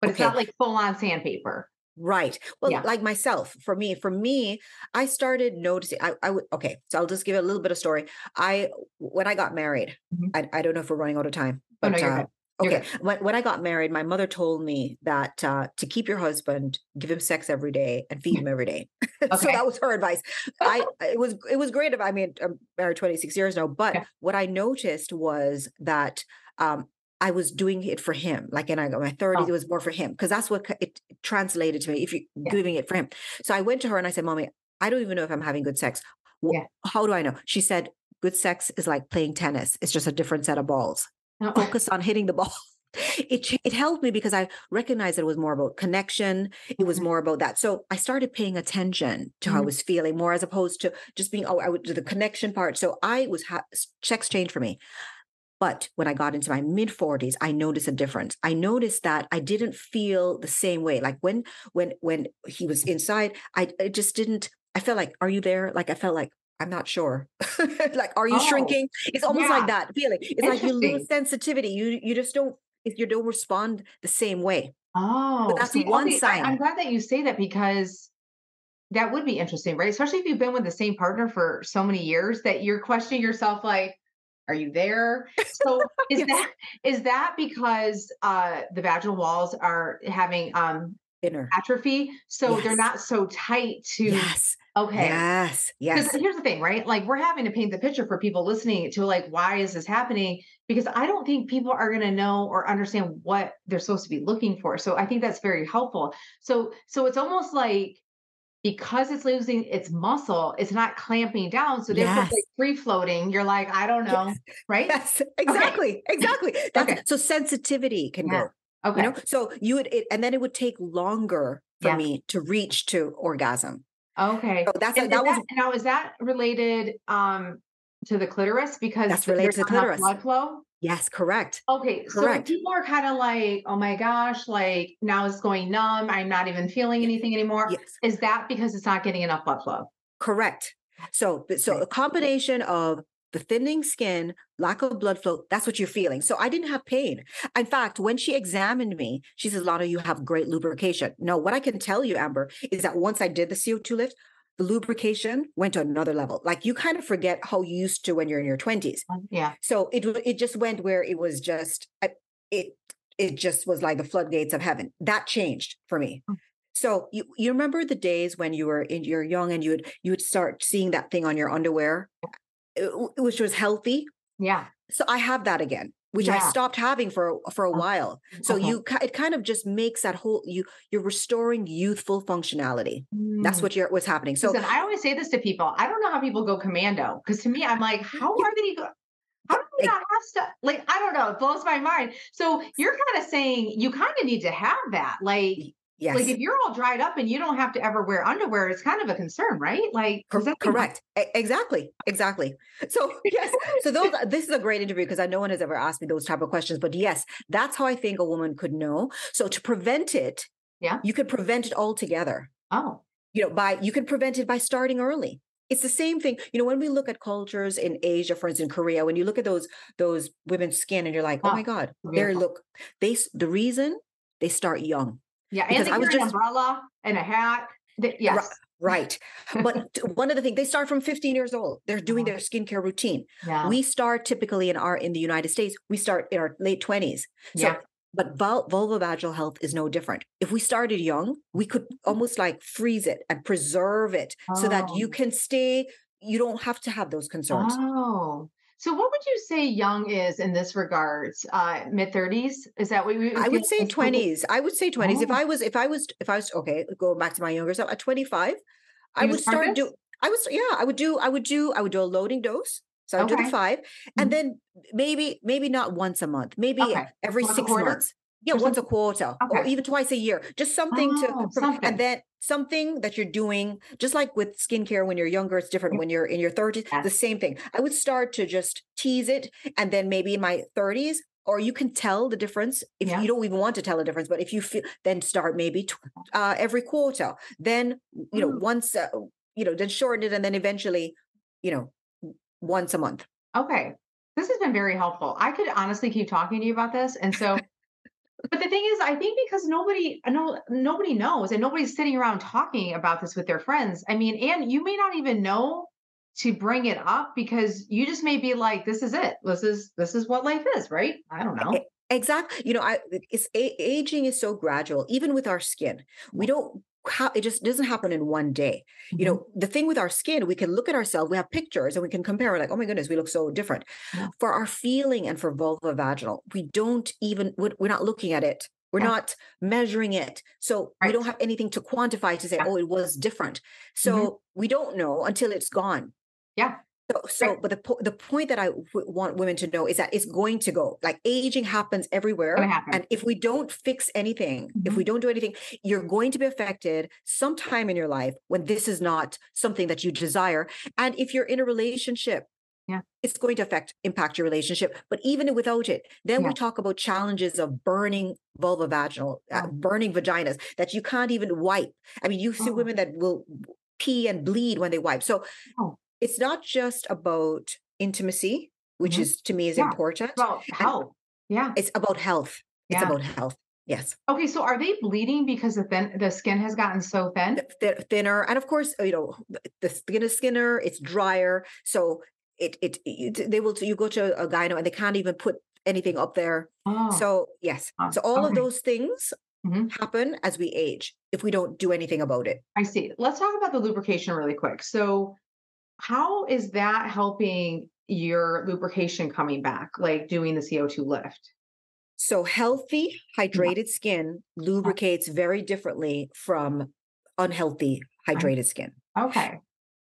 but it's not like full on sandpaper. Right. Well, yeah. like myself, for me, for me, I started noticing. I, I would okay. So I'll just give a little bit of story. I when I got married, mm-hmm. I, I don't know if we're running out of time, but oh, no, uh, okay. When when I got married, my mother told me that uh, to keep your husband, give him sex every day and feed him every day. Okay. so that was her advice. I it was it was great. I mean, I'm married 26 years now, but okay. what I noticed was that um, I was doing it for him. Like and I got my 30s, oh. it was more for him because that's what it translated to me. If you're yeah. doing it for him. So I went to her and I said, Mommy, I don't even know if I'm having good sex. Yeah. How do I know? She said, Good sex is like playing tennis. It's just a different set of balls. Oh. Focus on hitting the ball. It it helped me because I recognized that it was more about connection. It was mm-hmm. more about that. So I started paying attention to mm-hmm. how I mm-hmm. was feeling more as opposed to just being oh I would do the connection part. So I was ha- sex changed for me. But when I got into my mid 40s, I noticed a difference. I noticed that I didn't feel the same way. Like when when when he was inside, I, I just didn't. I felt like, are you there? Like I felt like I'm not sure. like, are you oh, shrinking? It's almost yeah. like that feeling. It's like you lose sensitivity. You you just don't if you don't respond the same way. Oh, but that's see, one okay, sign. I, I'm glad that you say that because that would be interesting, right? Especially if you've been with the same partner for so many years that you're questioning yourself, like, are you there? So is yes. that is that because uh, the vaginal walls are having um, inner atrophy, so yes. they're not so tight to. Yes. Okay. Yes. Yes. Here's the thing, right? Like we're having to paint the picture for people listening to like why is this happening? Because I don't think people are going to know or understand what they're supposed to be looking for. So I think that's very helpful. So so it's almost like because it's losing its muscle, it's not clamping down. So therefore, yes. like free floating. You're like, I don't know, yes. right? Yes, exactly, okay. exactly. That's, okay. So sensitivity can yeah. go. Okay. You know? So you would, it, and then it would take longer for yeah. me to reach to orgasm. Okay. So that's and that was now. Is that related um to the clitoris? Because that's related to the clitoris. Blood flow. Yes, correct. Okay, correct. so people are kind of like, "Oh my gosh, like now it's going numb. I'm not even feeling anything anymore." Yes. Is that because it's not getting enough blood flow? Correct. So, so a combination of the thinning skin, lack of blood flow, that's what you're feeling. So I didn't have pain. In fact, when she examined me, she says, Lana, you have great lubrication. No, what I can tell you, Amber, is that once I did the CO2 lift, the lubrication went to another level. Like you kind of forget how you used to when you're in your 20s. Um, yeah. So it it just went where it was just it it just was like the floodgates of heaven. That changed for me. Hmm. So you you remember the days when you were in you're young and you would you would start seeing that thing on your underwear, which was healthy. Yeah. So I have that again which yeah. I stopped having for for a oh, while. So okay. you it kind of just makes that whole you you're restoring youthful functionality. Mm. That's what you're what's happening. So Listen, I always say this to people. I don't know how people go commando because to me, I'm like, how are they go? How do they not have stuff? Like I don't know. It blows my mind. So you're kind of saying you kind of need to have that. Like Yes. Like if you're all dried up and you don't have to ever wear underwear, it's kind of a concern, right? Like correct. Exactly. Exactly. So yes. So those this is a great interview because I no one has ever asked me those type of questions. But yes, that's how I think a woman could know. So to prevent it, yeah, you could prevent it altogether. Oh. You know, by you can prevent it by starting early. It's the same thing. You know, when we look at cultures in Asia, for instance, in Korea, when you look at those those women's skin and you're like, oh, oh my God, they look, they the reason they start young yeah, because and I was just, an umbrella and a hat. yes. Right. but one of the things they start from 15 years old. They're doing their skincare routine. Yeah. We start typically in our in the United States, we start in our late 20s. So yeah. but vul- vulvovaginal health is no different. If we started young, we could almost like freeze it and preserve it oh. so that you oh. can stay you don't have to have those concerns. Oh. So, what would you say young is in this regards? Uh, Mid thirties? Is that what we? I would say twenties. I would say twenties. Oh. If I was, if I was, if I was okay, go back to my younger self at twenty five. I would start do. I was yeah. I would do. I would do. I would do a loading dose. So I would okay. do the 5 mm-hmm. and then maybe maybe not once a month, maybe okay. every once six months. Yeah, once a quarter, okay. or even twice a year. Just something oh, to, something. and then something that you're doing, just like with skincare when you're younger, it's different when you're in your 30s, yes. the same thing. I would start to just tease it. And then maybe in my 30s, or you can tell the difference if yeah. you don't even want to tell the difference but if you feel then start maybe uh, every quarter then you know mm. once uh, you know then shorten it and then eventually you know once a month okay this has been very helpful i could honestly keep talking to you about this and so but the thing is, I think because nobody, no, nobody knows, and nobody's sitting around talking about this with their friends. I mean, and you may not even know to bring it up because you just may be like, "This is it. This is this is what life is." Right? I don't know. Exactly. You know, I it's aging is so gradual. Even with our skin, we don't how it just doesn't happen in one day. Mm-hmm. You know, the thing with our skin, we can look at ourselves, we have pictures and we can compare, like, oh my goodness, we look so different. Yeah. For our feeling and for vulva vaginal, we don't even, we're not looking at it. We're yeah. not measuring it. So right. we don't have anything to quantify to say, yeah. oh, it was different. So mm-hmm. we don't know until it's gone. Yeah. So, so right. but the po- the point that I w- want women to know is that it's going to go. Like aging happens everywhere, and if we don't fix anything, mm-hmm. if we don't do anything, you're going to be affected sometime in your life when this is not something that you desire. And if you're in a relationship, yeah, it's going to affect impact your relationship. But even without it, then yeah. we talk about challenges of burning vulva vaginal, uh, oh. burning vaginas that you can't even wipe. I mean, you see oh. women that will pee and bleed when they wipe. So. Oh it's not just about intimacy, which mm-hmm. is to me is yeah. important. Well, health. Yeah. It's about health. Yeah. It's about health. Yes. Okay. So are they bleeding because the thin the skin has gotten so thin? Th- thinner, and of course, you know, the skin is thinner. It's drier, so it it, it they will. You go to a gyno and they can't even put anything up there. Oh. So yes. Oh, so all okay. of those things mm-hmm. happen as we age if we don't do anything about it. I see. Let's talk about the lubrication really quick. So how is that helping your lubrication coming back, like doing the CO2 lift? So, healthy, hydrated skin lubricates very differently from unhealthy, hydrated skin. Okay.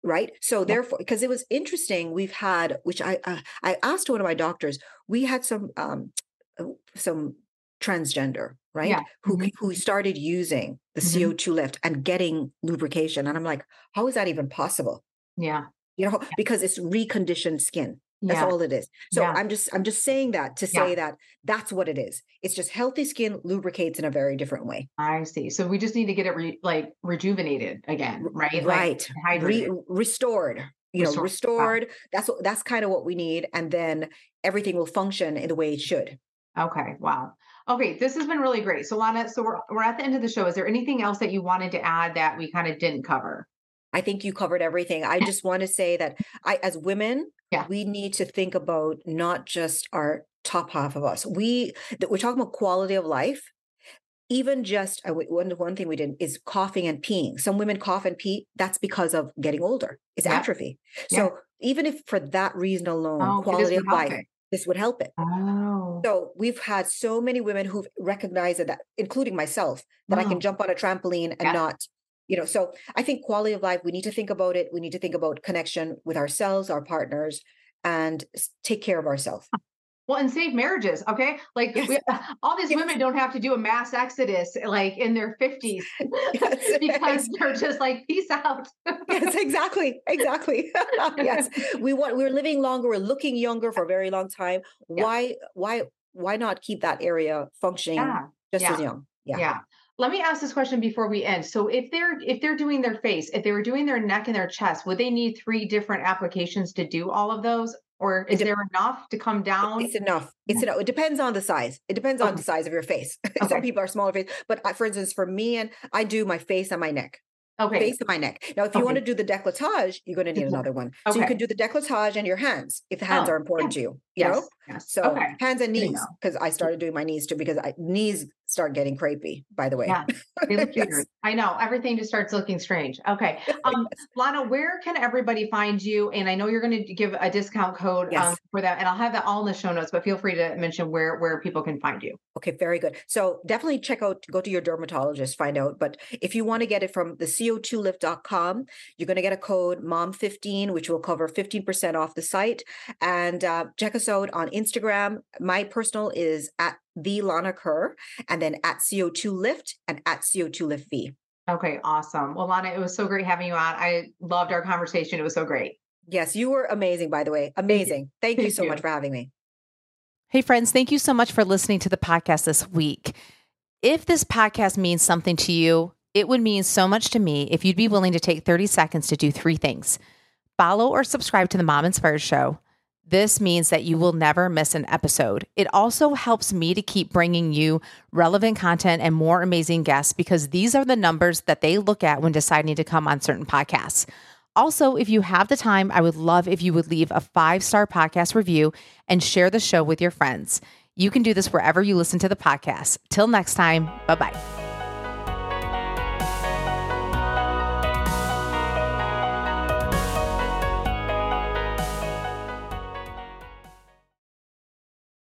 Right. So, therefore, because it was interesting, we've had, which I uh, I asked one of my doctors, we had some um uh, some transgender, right? Yeah. Who mm-hmm. who started using the mm-hmm. CO2 lift and getting lubrication, and I'm like, how is that even possible? Yeah you know because it's reconditioned skin. That's yeah. all it is. So yeah. i'm just i'm just saying that to say yeah. that that's what it is. It's just healthy skin lubricates in a very different way. I see. So we just need to get it re- like rejuvenated again right right? Like re- restored you know restored. That's what that's kind of what we need and then everything will function in the way it should. Okay. Wow. Okay. This has been really great. So lana so we're, we're at the end of the show. Is there anything else that you wanted to add that we kind of didn't cover I think you covered everything. I just want to say that I, as women, yeah. we need to think about not just our top half of us. We that we're talking about quality of life. Even just one one thing we did is coughing and peeing. Some women cough and pee. That's because of getting older. It's yeah. atrophy. So yeah. even if for that reason alone, oh, quality of life. It. This would help it. Oh. So we've had so many women who've recognized that, including myself, that oh. I can jump on a trampoline and not you know so i think quality of life we need to think about it we need to think about connection with ourselves our partners and take care of ourselves well and save marriages okay like yes. we, all these yes. women don't have to do a mass exodus like in their 50s yes. because they're just like peace out yes exactly exactly yes we want we're living longer we're looking younger for a very long time why why why not keep that area functioning yeah. just yeah. as young yeah yeah let me ask this question before we end. So if they're if they're doing their face, if they were doing their neck and their chest, would they need three different applications to do all of those? Or is there enough to come down? It's enough. It's enough. It depends on the size. It depends okay. on the size of your face. Okay. Some people are smaller face, but for instance, for me and I do my face and my neck. Okay. Face of my neck. Now, if you okay. want to do the décolletage, you're going to need another one. Okay. So you can do the décolletage and your hands if the hands oh, are important yeah. to you. You yes. know? Yes. So okay. hands and knees, because I started doing my knees too, because I, knees start getting crepey, by the way. Yeah, yes. I know everything just starts looking strange. Okay. Um, Lana, where can everybody find you? And I know you're going to give a discount code yes. um, for that, and I'll have that all in the show notes, but feel free to mention where, where people can find you. Okay, very good. So definitely check out, go to your dermatologist, find out. But if you want to get it from the co2lift.com, you're going to get a code MOM15, which will cover 15% off the site. And uh, check us out on Instagram. My personal is at the Lana Kerr, and then at CO2 Lift and at CO2 Lift V. Okay, awesome. Well, Lana, it was so great having you on. I loved our conversation. It was so great. Yes, you were amazing, by the way. Amazing. Thank, Thank you so you. much for having me. Hey, friends, thank you so much for listening to the podcast this week. If this podcast means something to you, it would mean so much to me if you'd be willing to take 30 seconds to do three things follow or subscribe to the Mom Inspired Show This means that you will never miss an episode. It also helps me to keep bringing you relevant content and more amazing guests because these are the numbers that they look at when deciding to come on certain podcasts. Also, if you have the time, I would love if you would leave a five star podcast review and share the show with your friends. You can do this wherever you listen to the podcast. Till next time, bye bye.